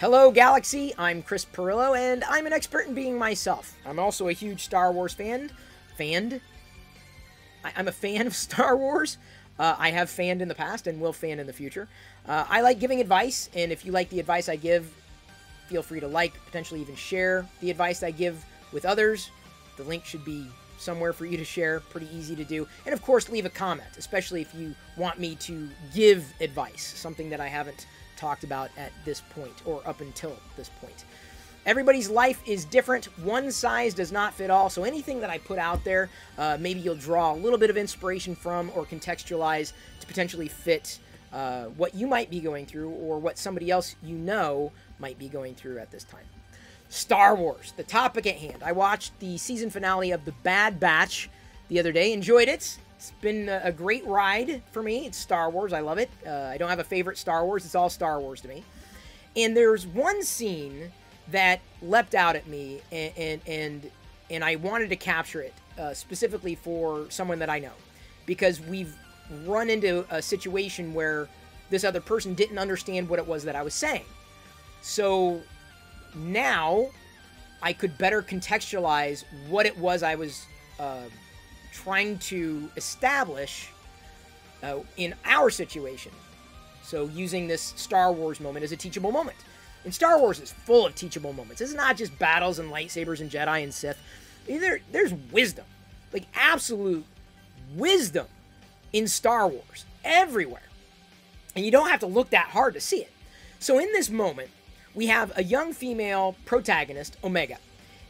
Hello, Galaxy. I'm Chris Pirillo, and I'm an expert in being myself. I'm also a huge Star Wars fan. Fanned? I- am a fan of Star Wars. Uh, I have fanned in the past and will fan in the future. Uh, I like giving advice, and if you like the advice I give, feel free to like, potentially even share the advice I give with others. The link should be somewhere for you to share, pretty easy to do. And of course, leave a comment, especially if you want me to give advice, something that I haven't talked about at this point or up until this point. Everybody's life is different. One size does not fit all. So anything that I put out there, uh, maybe you'll draw a little bit of inspiration from or contextualize to potentially fit uh, what you might be going through or what somebody else you know might be going through at this time. Star Wars, the topic at hand. I watched the season finale of The Bad Batch the other day. Enjoyed it. It's been a great ride for me. It's Star Wars. I love it. Uh, I don't have a favorite Star Wars. It's all Star Wars to me. And there's one scene that leapt out at me, and and and, and I wanted to capture it uh, specifically for someone that I know, because we've run into a situation where this other person didn't understand what it was that I was saying. So now I could better contextualize what it was I was uh, trying to establish uh, in our situation. So using this Star Wars moment as a teachable moment. And Star Wars is full of teachable moments. It's not just battles and lightsabers and Jedi and Sith. There, there's wisdom, like absolute wisdom in Star Wars everywhere. And you don't have to look that hard to see it. So in this moment, we have a young female protagonist, Omega,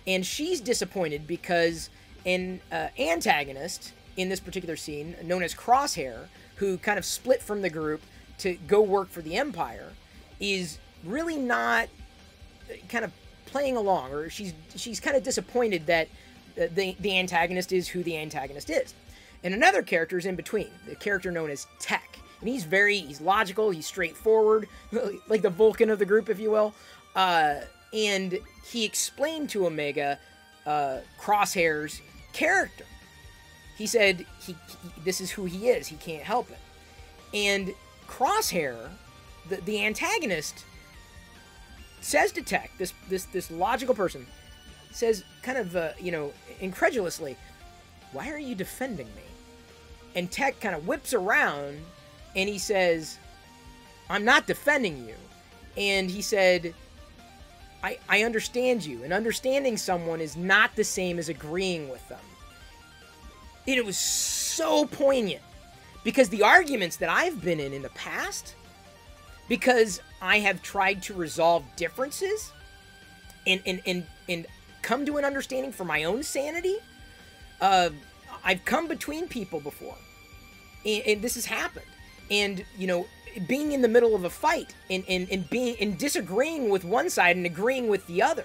and she's disappointed because an uh, antagonist in this particular scene, known as Crosshair, who kind of split from the group to go work for the Empire, is really not uh, kind of playing along, or she's she's kind of disappointed that the the antagonist is who the antagonist is. And another character is in between, the character known as Tech and he's very he's logical he's straightforward like the vulcan of the group if you will uh, and he explained to omega uh, crosshair's character. He said he, he, this is who he is. He can't help it. And crosshair the, the antagonist says to tech this this this logical person says kind of uh, you know incredulously why are you defending me? And tech kind of whips around and he says, I'm not defending you. And he said, I, I understand you. And understanding someone is not the same as agreeing with them. And it was so poignant because the arguments that I've been in in the past, because I have tried to resolve differences and, and, and, and come to an understanding for my own sanity, uh, I've come between people before. And, and this has happened and you know being in the middle of a fight and, and, and being and disagreeing with one side and agreeing with the other.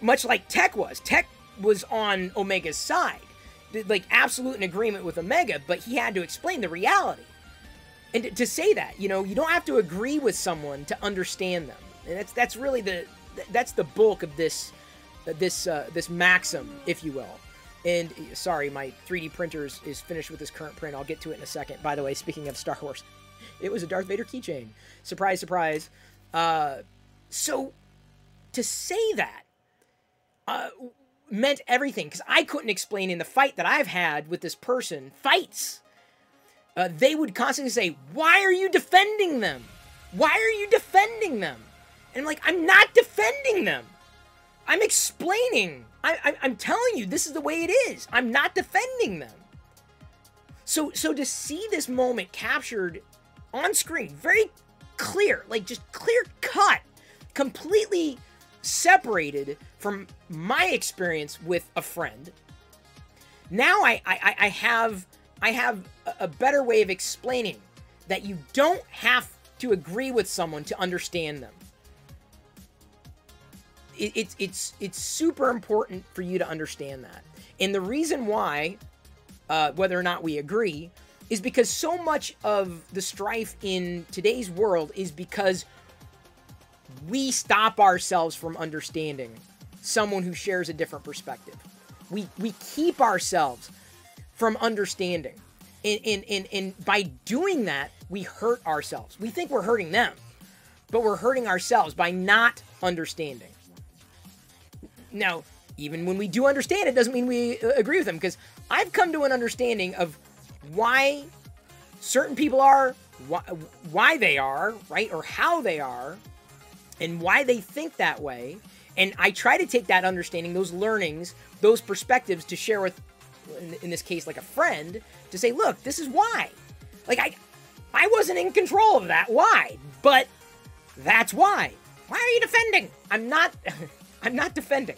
Much like tech was. Tech was on omega's side. Like absolute in agreement with omega but he had to explain the reality. And to say that you know you don't have to agree with someone to understand them. And that's that's really the that's the bulk of this this uh, this maxim if you will and sorry, my 3D printer is, is finished with this current print. I'll get to it in a second. By the way, speaking of Star Wars, it was a Darth Vader keychain. Surprise, surprise. Uh, so to say that uh, meant everything because I couldn't explain in the fight that I've had with this person fights. Uh, they would constantly say, "Why are you defending them? Why are you defending them?" And I'm like, "I'm not defending them. I'm explaining I, am telling you, this is the way it is. I'm not defending them. So, so to see this moment captured on screen, very clear, like just clear cut, completely separated from my experience with a friend. Now I, I, I have I have a better way of explaining that you don't have to agree with someone to understand them it, it's it's it's super important for you to understand that. And the reason why, uh, whether or not we agree, is because so much of the strife in today's world is because we stop ourselves from understanding someone who shares a different perspective. We we keep ourselves from understanding. And, and, and, and by doing that, we hurt ourselves. We think we're hurting them. but we're hurting ourselves by not understanding. Now, even when we do understand it, doesn't mean we uh, agree with them because I've come to an understanding of why certain people are, why, why they are, right, or how they are, and why they think that way. And I try to take that understanding, those learnings, those perspectives to share with, in, in this case, like a friend, to say, look, this is why. Like I, I wasn't in control of that. Why? But that's why. Why are you defending? I'm not. I'm not defending.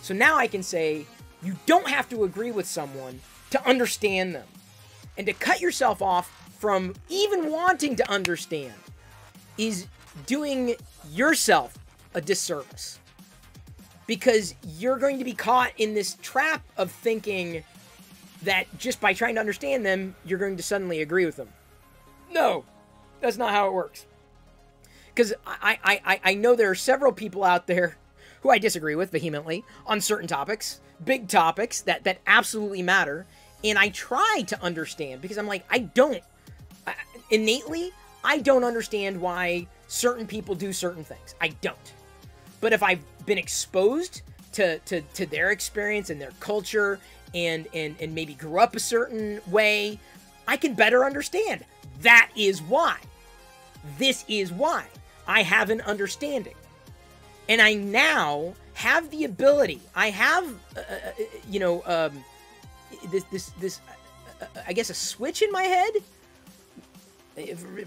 So now I can say you don't have to agree with someone to understand them, and to cut yourself off from even wanting to understand is doing yourself a disservice because you're going to be caught in this trap of thinking that just by trying to understand them, you're going to suddenly agree with them. No, that's not how it works. Because I, I, I, know there are several people out there who I disagree with vehemently on certain topics, big topics that, that absolutely matter. And I try to understand because I'm like, I don't, I, innately, I don't understand why certain people do certain things. I don't. But if I've been exposed to, to, to their experience and their culture and, and, and maybe grew up a certain way, I can better understand. That is why. This is why. I have an understanding. And I now have the ability, I have, uh, uh, uh you know, um, this, this, this, uh, I guess a switch in my head,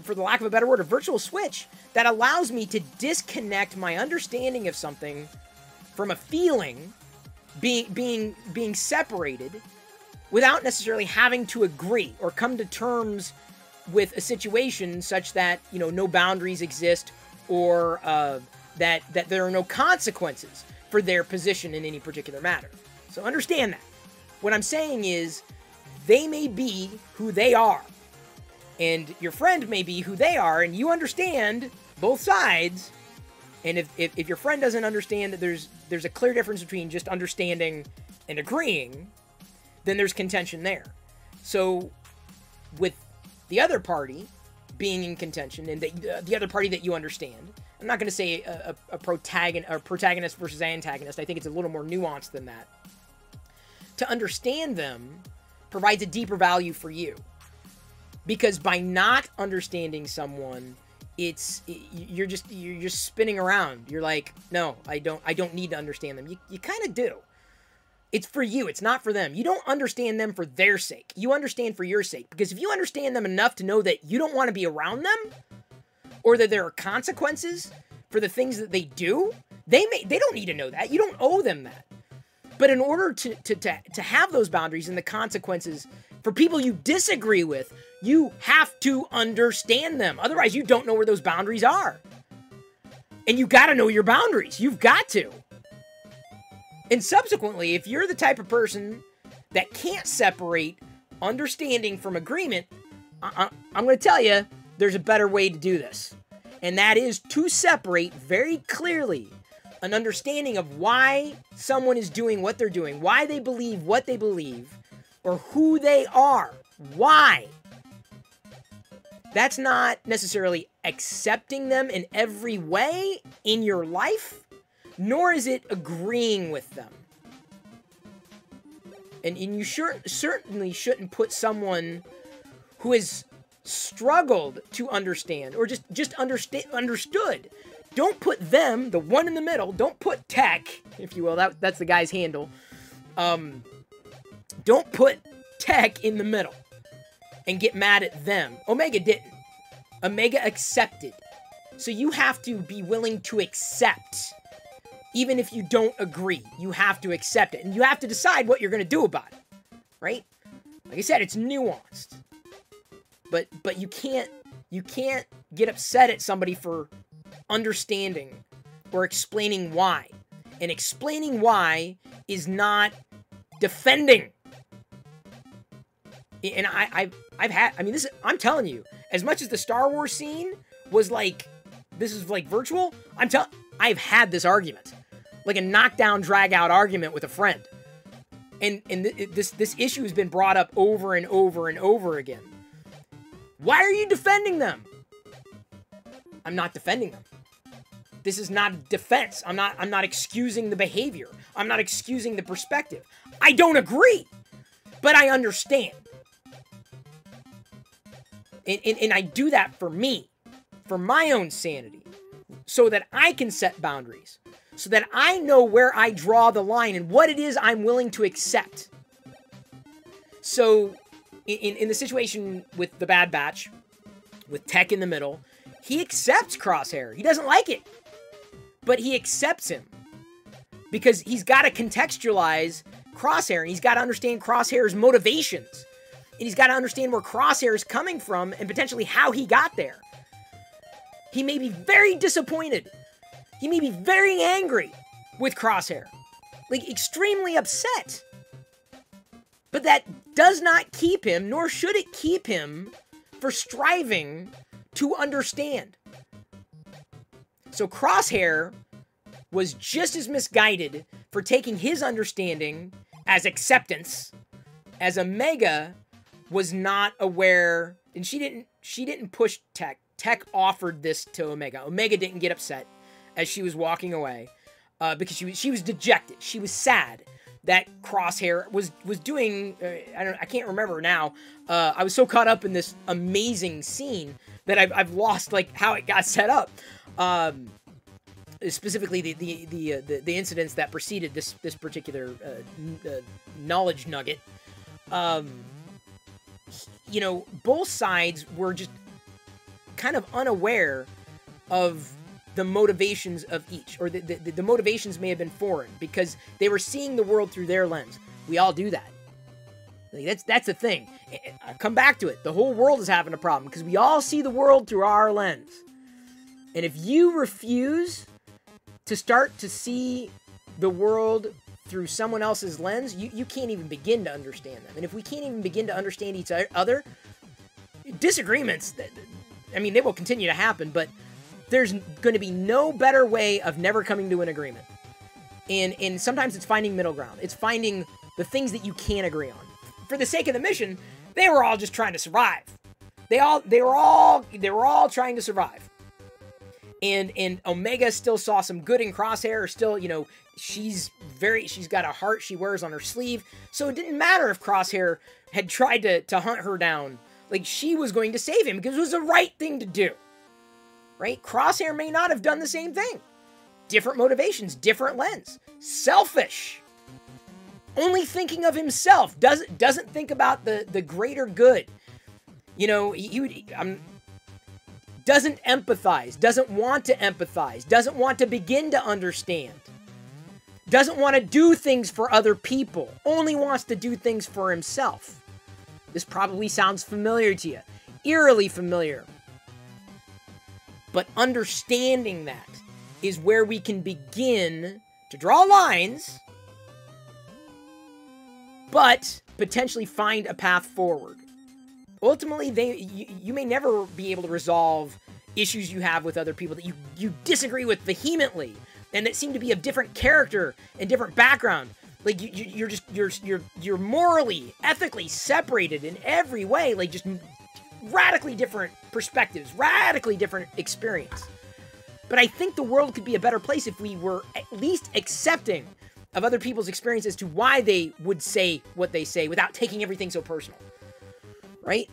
for the lack of a better word, a virtual switch that allows me to disconnect my understanding of something from a feeling being being being separated without necessarily having to agree or come to terms with a situation such that you know no boundaries exist or uh, that that there are no consequences for their position in any particular matter. So understand that. What I'm saying is they may be who they are. And your friend may be who they are, and you understand both sides. And if, if, if your friend doesn't understand that there's there's a clear difference between just understanding and agreeing, then there's contention there. So with the other party being in contention and the, uh, the other party that you understand. I'm not going to say a, a, a, protagonist, protagonist versus antagonist. I think it's a little more nuanced than that. To understand them provides a deeper value for you. Because by not understanding someone, it's you're just you're just spinning around. You're like, no, I don't I don't need to understand them. You you kind of do. It's for you, it's not for them. You don't understand them for their sake. You understand for your sake. Because if you understand them enough to know that you don't want to be around them, or that there are consequences for the things that they do, they may they don't need to know that. You don't owe them that. But in order to to to, to have those boundaries and the consequences for people you disagree with, you have to understand them. Otherwise, you don't know where those boundaries are. And you got to know your boundaries. You've got to. And subsequently, if you're the type of person that can't separate understanding from agreement, I- am going to tell you there's a better way to do this. And that is to separate very clearly an understanding of why someone is doing what they're doing, why they believe what they believe, or who they are. Why? That's not necessarily accepting them in every way in your life nor is it agreeing with them. And, and you sure, certainly shouldn't put someone who has struggled to understand or just, just understa- understood. Don't put them, the one in the middle, don't put tech, if you will, that, that's the guy's handle. Um, don't put tech in the middle and get mad at them. Omega didn't. Omega accepted. So you have to be willing to accept even if you don't agree. You have to accept it. And you have to decide what you're going to do about it. Right? Like I said, it's nuanced. But but you can't you can't get upset at somebody for understanding or explaining why. And explaining why is not defending. And I, I've I've had I mean this is, I'm telling you, as much as the Star Wars scene was like this is like virtual, I'm telling I've had this argument like a knockdown drag out argument with a friend. And and th- this this issue has been brought up over and over and over again. Why are you defending them? I'm not defending them. This is not defense. I'm not I'm not excusing the behavior. I'm not excusing the perspective. I don't agree, but I understand. And, and, and I do that for me, for my own sanity, so that I can set boundaries, so that I know where I draw the line and what it is I'm willing to accept. So, in, in the situation with the Bad Batch, with Tech in the middle, he accepts Crosshair. He doesn't like it, but he accepts him because he's got to contextualize Crosshair and he's got to understand Crosshair's motivations. And he's got to understand where Crosshair is coming from and potentially how he got there. He may be very disappointed. He may be very angry with Crosshair. Like, extremely upset. But that does not keep him, nor should it keep him, for striving to understand. So Crosshair was just as misguided for taking his understanding as acceptance as Omega was not aware and she didn't she didn't push Tech. Tech offered this to Omega. Omega didn't get upset as she was walking away uh, because she was she was dejected. She was sad that Crosshair was was doing. Uh, I don't. I can't remember now. Uh, I was so caught up in this amazing scene that I've, I've lost like how it got set up. Um, specifically the the the, uh, the, the incidents that preceded this this particular uh, uh, knowledge nugget. Um, you know, both sides were just kind of unaware of the motivations of each, or the, the, the motivations may have been foreign because they were seeing the world through their lens. We all do that. Like, that's that's the thing. I come back to it. The whole world is having a problem because we all see the world through our lens. And if you refuse to start to see the world through someone else's lens, you, you can't even begin to understand them. And if we can't even begin to understand each other, disagreements, I mean, they will continue to happen, but there's going to be no better way of never coming to an agreement. And and sometimes it's finding middle ground. It's finding the things that you can agree on. For the sake of the mission, they were all just trying to survive. They all they were all they were all trying to survive. And and Omega still saw some good in Crosshair, still, you know, she's very she's got a heart she wears on her sleeve. So it didn't matter if Crosshair had tried to to hunt her down. Like she was going to save him because it was the right thing to do right? Crosshair may not have done the same thing. Different motivations, different lens. Selfish. Only thinking of himself. Doesn't doesn't think about the the greater good. You know, he, um, doesn't empathize, doesn't want to empathize, doesn't want to begin to understand, doesn't want to do things for other people, only wants to do things for himself. This probably sounds familiar to you, eerily familiar. But understanding that is where we can begin to draw lines, but potentially find a path forward. Ultimately, they you, you may never be able to resolve issues you have with other people that you, you disagree with vehemently and that seem to be of different character and different background. Like you, you're just you're you're you're morally, ethically separated in every way. Like just radically different perspectives, radically different experience. But I think the world could be a better place if we were at least accepting of other people's experience as to why they would say what they say without taking everything so personal. Right?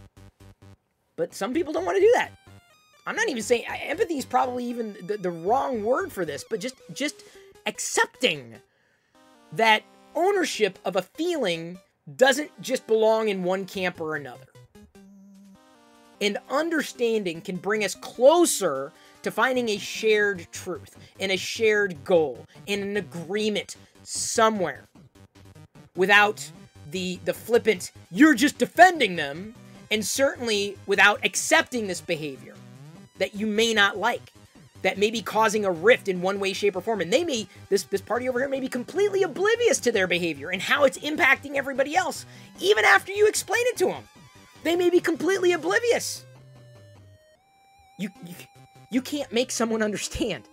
But some people don't want to do that. I'm not even saying empathy is probably even the, the wrong word for this, but just just accepting that ownership of a feeling doesn't just belong in one camp or another and understanding can bring us closer to finding a shared truth and a shared goal and an agreement somewhere without the the flippant you're just defending them and certainly without accepting this behavior that you may not like that may be causing a rift in one way shape or form. And they may this this party over here may be completely oblivious to their behavior and how it's impacting everybody else even after you explain it to them they may be completely oblivious. You, you, you can't make someone understand.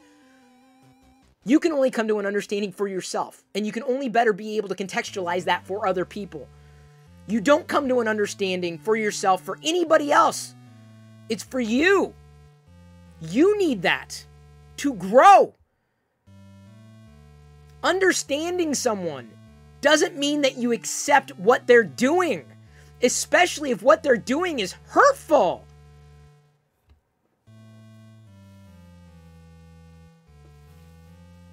You can only come to an understanding for yourself, and you can only better be able to contextualize that for other people. You don't come to an understanding for yourself for anybody else. It's for you. You need that to grow. Understanding someone doesn't mean that you accept what they're doing, especially if what they're doing is hurtful.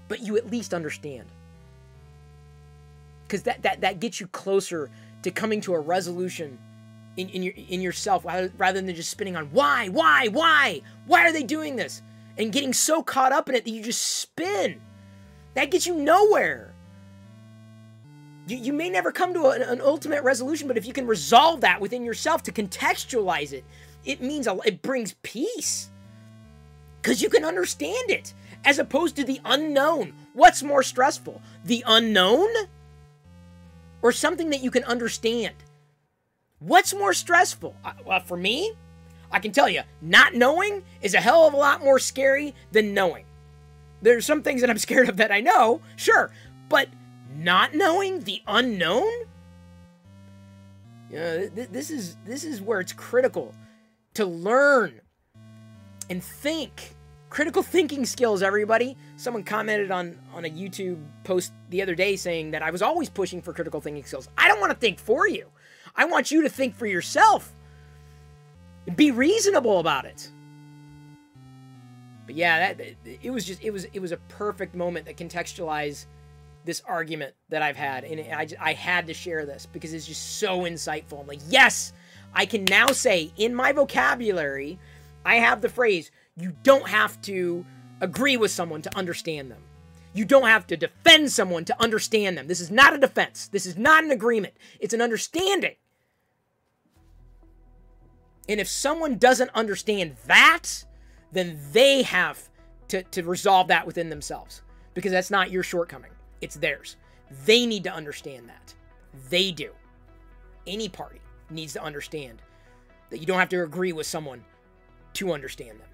But you at least understand. Because that, that, that gets you closer to coming to a resolution in, in, your, in yourself rather than just spinning on why, why, why, why are they doing this? And getting so caught up in it that you just spin. That gets you nowhere. You, you may never come to an, an ultimate resolution, but if you can resolve that within yourself to contextualize it, it means a, it brings peace. Because you can understand it as opposed to the unknown. What's more stressful? The unknown or something that you can understand? What's more stressful? Uh, well, for me, I can tell you, not knowing is a hell of a lot more scary than knowing. There's some things that I'm scared of that I know, sure, but not knowing the unknown? Know, th- this is this is where it's critical to learn and think. Critical thinking skills, everybody. Someone commented on on a YouTube post the other day saying that I was always pushing for critical thinking skills. I don't want to think for you. I want you to think for yourself. Be reasonable about it. But yeah, that it was just it was it was a perfect moment that contextualized this argument that I've had, and I I had to share this because it's just so insightful. I'm like, yes, I can now say in my vocabulary, I have the phrase, you don't have to agree with someone to understand them. You don't have to defend someone to understand them. This is not a defense. This is not an agreement. It's an understanding. And if someone doesn't understand that, then they have to, to resolve that within themselves because that's not your shortcoming, it's theirs. They need to understand that. They do. Any party needs to understand that you don't have to agree with someone to understand them.